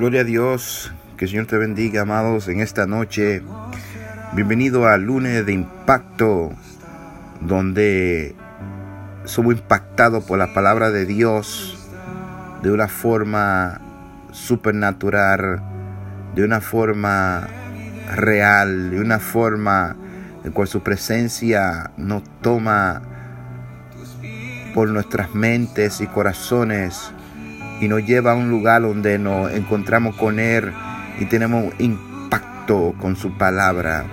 Gloria a Dios, que el Señor te bendiga, amados, en esta noche. Bienvenido al lunes de impacto, donde somos impactados por la palabra de Dios de una forma supernatural, de una forma real, de una forma en cual su presencia nos toma por nuestras mentes y corazones y nos lleva a un lugar donde nos encontramos con Él y tenemos impacto con su palabra.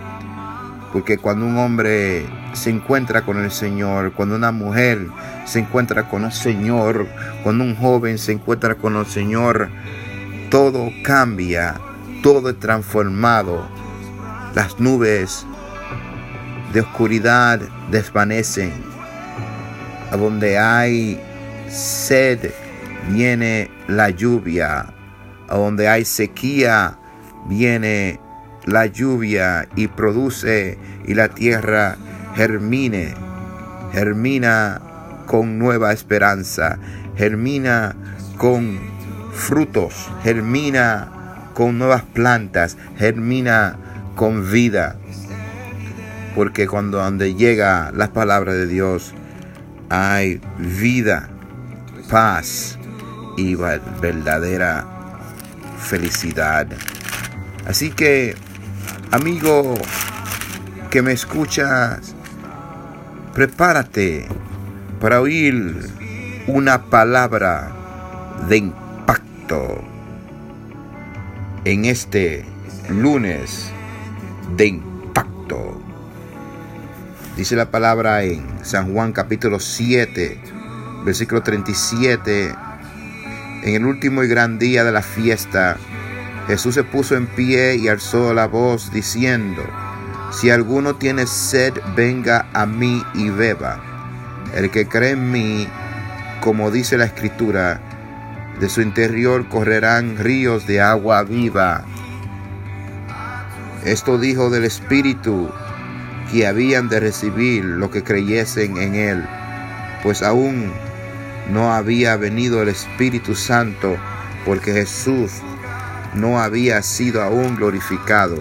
Porque cuando un hombre se encuentra con el Señor, cuando una mujer se encuentra con el Señor, cuando un joven se encuentra con el Señor, todo cambia, todo es transformado. Las nubes de oscuridad desvanecen. A donde hay sed, viene la lluvia. Donde hay sequía, viene la lluvia y produce y la tierra germine, germina con nueva esperanza, germina con frutos, germina con nuevas plantas, germina con vida. Porque cuando donde llega la palabra de Dios hay vida, paz y verdadera felicidad. Así que, amigo que me escuchas, prepárate para oír una palabra de impacto en este lunes de impacto. Dice la palabra en San Juan capítulo 7, versículo 37. En el último y gran día de la fiesta, Jesús se puso en pie y alzó la voz diciendo, si alguno tiene sed, venga a mí y beba. El que cree en mí, como dice la escritura, de su interior correrán ríos de agua viva. Esto dijo del Espíritu que habían de recibir lo que creyesen en Él, pues aún no había venido el Espíritu Santo, porque Jesús no había sido aún glorificado.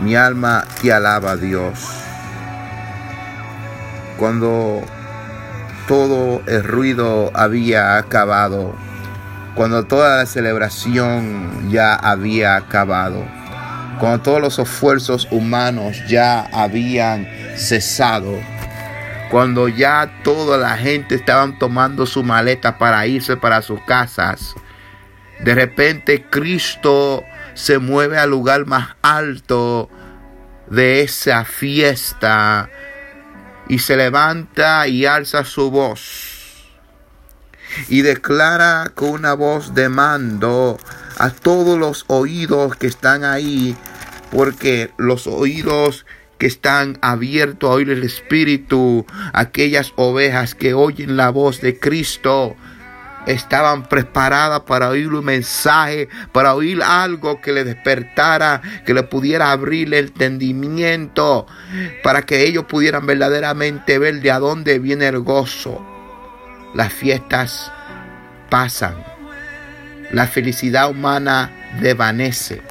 Mi alma te alaba, Dios. Cuando todo el ruido había acabado, cuando toda la celebración ya había acabado, cuando todos los esfuerzos humanos ya habían cesado, cuando ya toda la gente estaban tomando su maleta para irse para sus casas, de repente Cristo se mueve al lugar más alto de esa fiesta y se levanta y alza su voz y declara con una voz de mando a todos los oídos que están ahí, porque los oídos que están abiertos a oír el Espíritu, aquellas ovejas que oyen la voz de Cristo, estaban preparadas para oír un mensaje, para oír algo que le despertara, que le pudiera abrir el entendimiento, para que ellos pudieran verdaderamente ver de a dónde viene el gozo. Las fiestas pasan, la felicidad humana desvanece,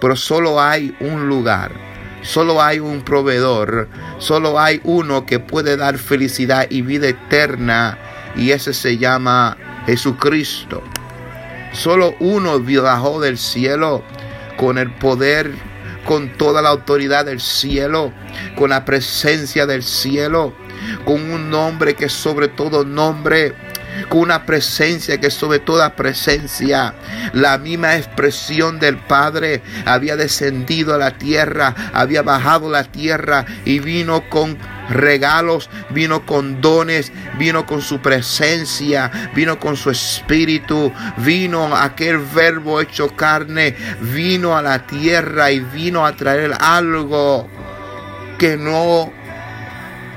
pero solo hay un lugar. Solo hay un proveedor, solo hay uno que puede dar felicidad y vida eterna y ese se llama Jesucristo. Solo uno bajó del cielo con el poder, con toda la autoridad del cielo, con la presencia del cielo, con un nombre que sobre todo nombre con una presencia que sobre toda presencia, la misma expresión del Padre había descendido a la tierra, había bajado la tierra y vino con regalos, vino con dones, vino con su presencia, vino con su espíritu, vino aquel verbo hecho carne, vino a la tierra y vino a traer algo que no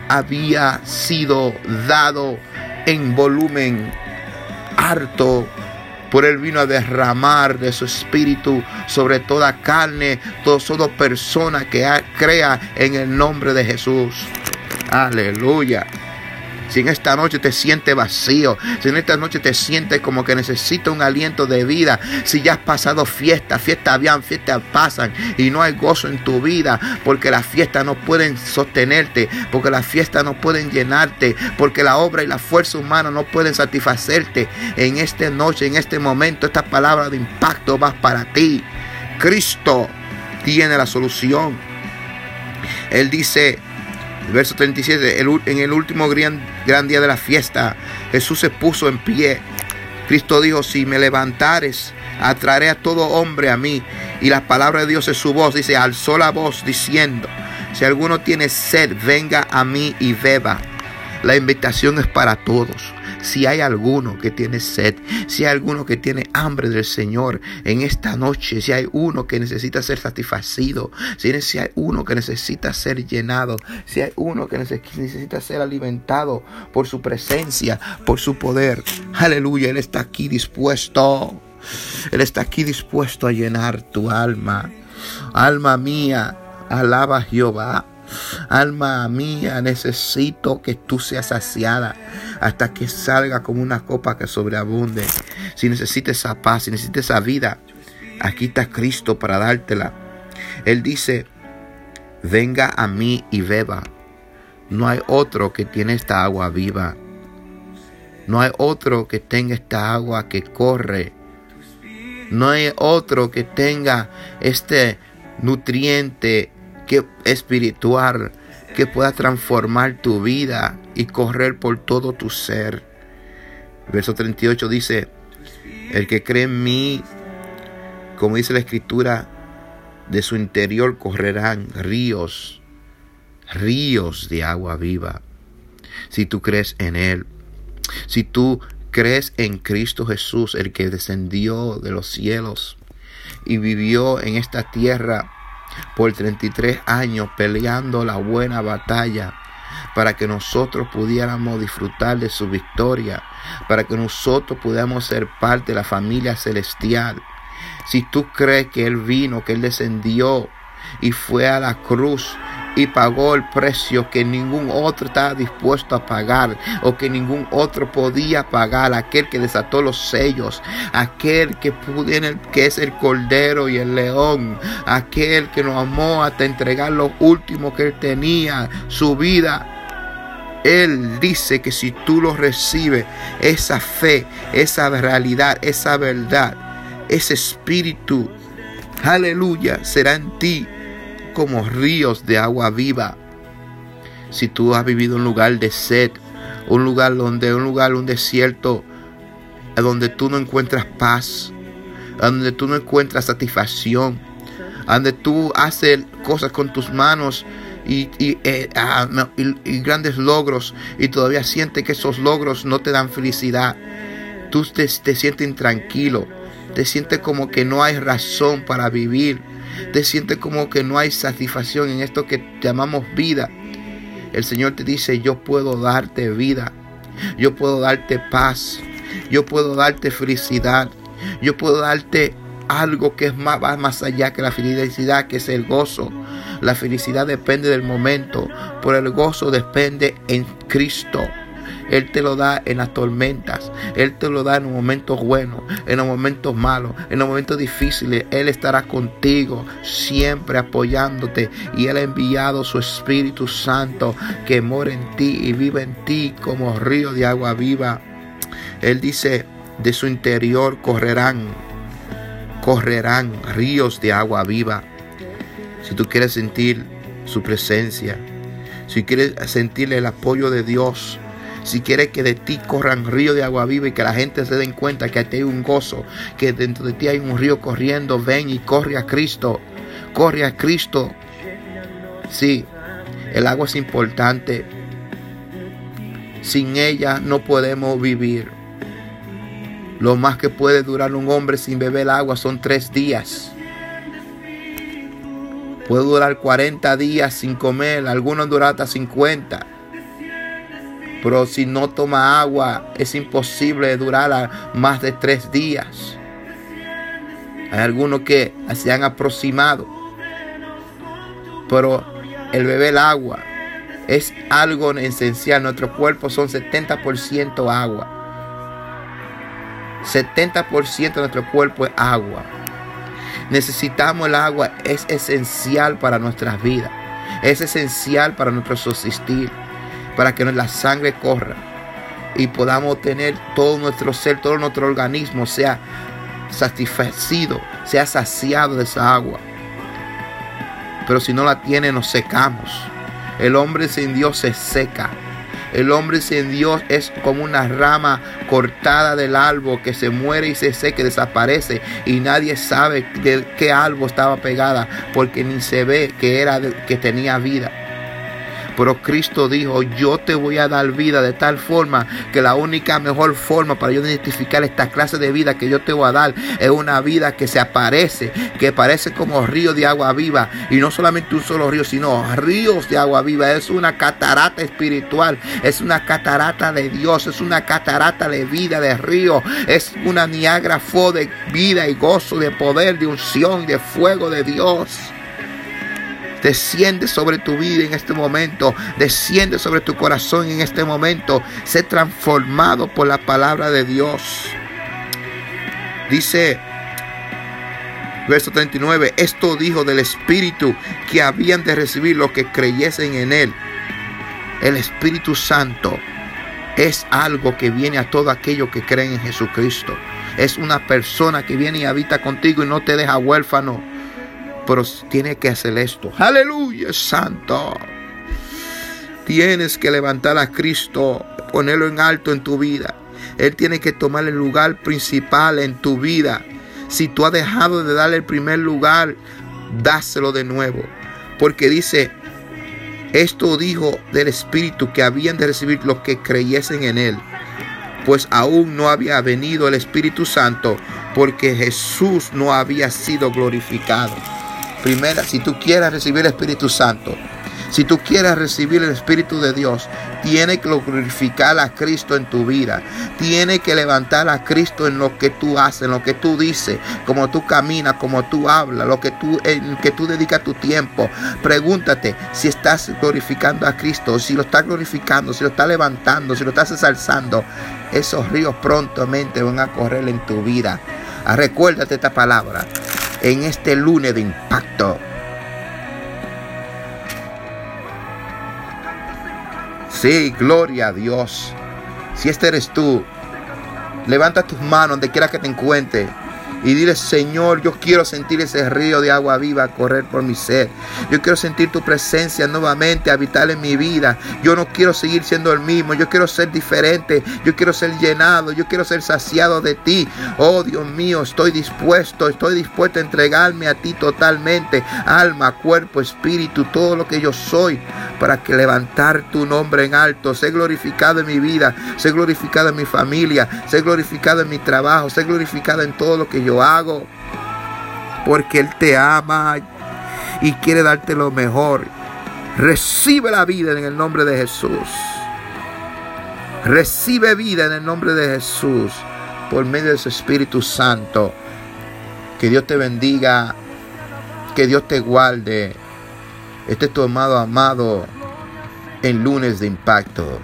había sido dado en volumen harto por él vino a derramar de su espíritu sobre toda carne, toda persona que crea en el nombre de Jesús. Aleluya. Si en esta noche te sientes vacío, si en esta noche te sientes como que necesitas un aliento de vida, si ya has pasado fiesta, fiestas habían, fiestas pasan y no hay gozo en tu vida, porque las fiestas no pueden sostenerte, porque las fiestas no pueden llenarte, porque la obra y la fuerza humana no pueden satisfacerte. En esta noche, en este momento, esta palabra de impacto va para ti. Cristo tiene la solución. Él dice, Verso 37, en el último gran, gran día de la fiesta, Jesús se puso en pie. Cristo dijo, si me levantares, atraeré a todo hombre a mí. Y la palabra de Dios es su voz. Dice, alzó la voz diciendo, si alguno tiene sed, venga a mí y beba. La invitación es para todos. Si hay alguno que tiene sed, si hay alguno que tiene hambre del Señor en esta noche, si hay uno que necesita ser satisfacido, si hay uno que necesita ser llenado, si hay uno que necesita ser alimentado por su presencia, por su poder, aleluya, Él está aquí dispuesto. Él está aquí dispuesto a llenar tu alma. Alma mía, alaba a Jehová. Alma mía, necesito que tú seas saciada hasta que salga como una copa que sobreabunde. Si necesitas esa paz, si necesitas esa vida, aquí está Cristo para dártela. Él dice, venga a mí y beba. No hay otro que tiene esta agua viva. No hay otro que tenga esta agua que corre. No hay otro que tenga este nutriente que espiritual que pueda transformar tu vida y correr por todo tu ser. Verso 38 dice, el que cree en mí, como dice la escritura, de su interior correrán ríos, ríos de agua viva. Si tú crees en Él, si tú crees en Cristo Jesús, el que descendió de los cielos y vivió en esta tierra por 33 años peleando la buena batalla para que nosotros pudiéramos disfrutar de su victoria, para que nosotros pudiéramos ser parte de la familia celestial. Si tú crees que Él vino, que Él descendió y fue a la cruz y pagó el precio que ningún otro estaba dispuesto a pagar o que ningún otro podía pagar, aquel que desató los sellos, aquel que, que es el cordero y el león, aquel que nos amó hasta entregar lo último que él tenía, su vida. Él dice que si tú lo recibes, esa fe, esa realidad, esa verdad, ese espíritu, aleluya, será en ti como ríos de agua viva. Si tú has vivido un lugar de sed, un lugar donde un lugar un desierto donde tú no encuentras paz, donde tú no encuentras satisfacción, donde tú haces cosas con tus manos y, eh, ah, grandes logros y todavía sientes que esos logros no te dan felicidad. Tú te, te sientes intranquilo, te sientes como que no hay razón para vivir te sientes como que no hay satisfacción en esto que llamamos vida, el Señor te dice, yo puedo darte vida, yo puedo darte paz, yo puedo darte felicidad, yo puedo darte algo que es más, va más allá que la felicidad, que es el gozo. La felicidad depende del momento, pero el gozo depende en Cristo. Él te lo da en las tormentas. Él te lo da en los momentos buenos, en los momentos malos, en los momentos difíciles. Él estará contigo, siempre apoyándote. Y Él ha enviado su Espíritu Santo que mora en ti y vive en ti como río de agua viva. Él dice, de su interior correrán, correrán ríos de agua viva. Si tú quieres sentir su presencia, si quieres sentir el apoyo de Dios, si quieres que de ti corran ríos de agua viva y que la gente se den cuenta que ti hay un gozo, que dentro de ti hay un río corriendo, ven y corre a Cristo. Corre a Cristo. Sí, el agua es importante. Sin ella no podemos vivir. Lo más que puede durar un hombre sin beber agua son tres días. Puede durar 40 días sin comer, algunos duran hasta 50. Pero si no toma agua, es imposible durar más de tres días. Hay algunos que se han aproximado. Pero el beber agua es algo esencial. Nuestro cuerpo son 70% agua. 70% de nuestro cuerpo es agua. Necesitamos el agua, es esencial para nuestras vidas. Es esencial para nuestro subsistir, para que la sangre corra y podamos tener todo nuestro ser, todo nuestro organismo sea satisfacido, sea saciado de esa agua. Pero si no la tiene, nos secamos. El hombre sin Dios se seca. El hombre sin Dios es como una rama cortada del árbol que se muere y se seca, desaparece y nadie sabe de qué árbol estaba pegada porque ni se ve que era que tenía vida. Pero Cristo dijo, yo te voy a dar vida de tal forma que la única mejor forma para yo identificar esta clase de vida que yo te voy a dar es una vida que se aparece, que parece como río de agua viva. Y no solamente un solo río, sino ríos de agua viva. Es una catarata espiritual, es una catarata de Dios, es una catarata de vida, de río. Es una Niagara de vida y gozo, de poder, de unción, de fuego de Dios. Desciende sobre tu vida en este momento. Desciende sobre tu corazón en este momento. Sé transformado por la palabra de Dios. Dice verso 39. Esto dijo del Espíritu que habían de recibir los que creyesen en Él. El Espíritu Santo es algo que viene a todo aquello que creen en Jesucristo. Es una persona que viene y habita contigo y no te deja huérfano pero tiene que hacer esto. Aleluya, santo. Tienes que levantar a Cristo, ponerlo en alto en tu vida. Él tiene que tomar el lugar principal en tu vida. Si tú has dejado de darle el primer lugar, dáselo de nuevo. Porque dice, esto dijo del Espíritu que habían de recibir los que creyesen en Él. Pues aún no había venido el Espíritu Santo porque Jesús no había sido glorificado. Primera, si tú quieres recibir el Espíritu Santo, si tú quieres recibir el Espíritu de Dios, tiene que glorificar a Cristo en tu vida. Tiene que levantar a Cristo en lo que tú haces, en lo que tú dices, como tú caminas, como tú hablas, lo que tú, en que tú dedicas tu tiempo. Pregúntate si estás glorificando a Cristo, si lo estás glorificando, si lo estás levantando, si lo estás ensalzando. Esos ríos prontamente van a correr en tu vida. Recuérdate esta palabra en este lunes de impacto. Sí, gloria a Dios. Si este eres tú, levanta tus manos donde quiera que te encuentres y dile, Señor, yo quiero sentir ese río de agua viva correr por mi ser. Yo quiero sentir tu presencia nuevamente, habitar en mi vida. Yo no quiero seguir siendo el mismo. Yo quiero ser diferente. Yo quiero ser llenado. Yo quiero ser saciado de ti. Oh Dios mío, estoy dispuesto. Estoy dispuesto a entregarme a ti totalmente. Alma, cuerpo, espíritu, todo lo que yo soy. Para que levantar tu nombre en alto. Sé glorificado en mi vida. Sé glorificado en mi familia. Sé glorificado en mi trabajo. Sé glorificado en todo lo que yo hago. Porque Él te ama y quiere darte lo mejor. Recibe la vida en el nombre de Jesús. Recibe vida en el nombre de Jesús por medio de su Espíritu Santo. Que Dios te bendiga. Que Dios te guarde. Este es tu amado amado en lunes de impacto.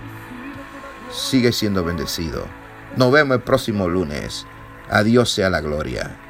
Sigue siendo bendecido. Nos vemos el próximo lunes. A Dios sea la gloria.